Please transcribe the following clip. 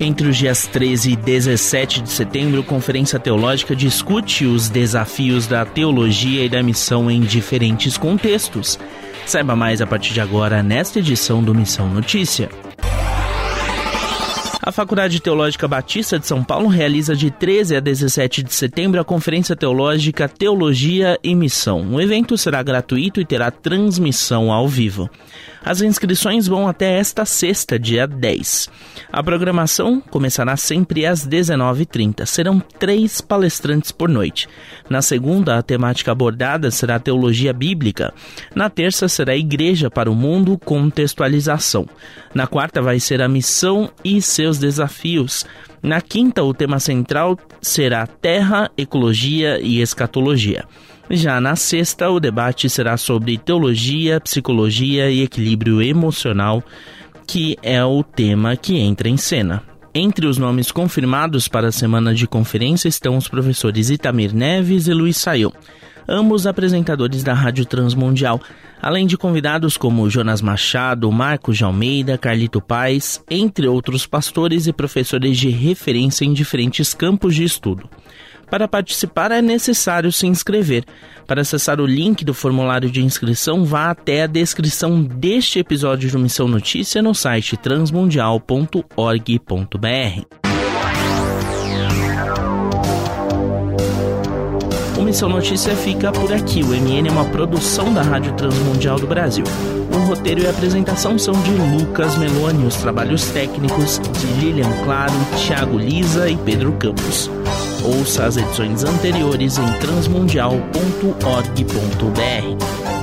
Entre os dias 13 e 17 de setembro, a Conferência Teológica discute os desafios da teologia e da missão em diferentes contextos. Saiba mais a partir de agora nesta edição do Missão Notícia. A Faculdade Teológica Batista de São Paulo realiza de 13 a 17 de setembro a Conferência Teológica Teologia e Missão. O evento será gratuito e terá transmissão ao vivo. As inscrições vão até esta sexta, dia 10. A programação começará sempre às 19h30. Serão três palestrantes por noite. Na segunda, a temática abordada será Teologia Bíblica. Na terça, será Igreja para o Mundo Contextualização. Na quarta, vai ser a Missão e seus desafios. Na quinta, o tema central será Terra, Ecologia e Escatologia. Já na sexta, o debate será sobre teologia, psicologia e equilíbrio emocional, que é o tema que entra em cena. Entre os nomes confirmados para a semana de conferência estão os professores Itamir Neves e Luiz Saião, ambos apresentadores da Rádio Transmundial, além de convidados como Jonas Machado, Marcos de Almeida, Carlito Paz, entre outros pastores e professores de referência em diferentes campos de estudo. Para participar é necessário se inscrever. Para acessar o link do formulário de inscrição, vá até a descrição deste episódio do Missão Notícia no site transmundial.org.br. Missão Notícia fica por aqui. O MN é uma produção da Rádio Transmundial do Brasil. O roteiro e a apresentação são de Lucas Meloni, os trabalhos técnicos de Lilian Claro, Thiago Lisa e Pedro Campos. Ouça as edições anteriores em transmundial.org.br.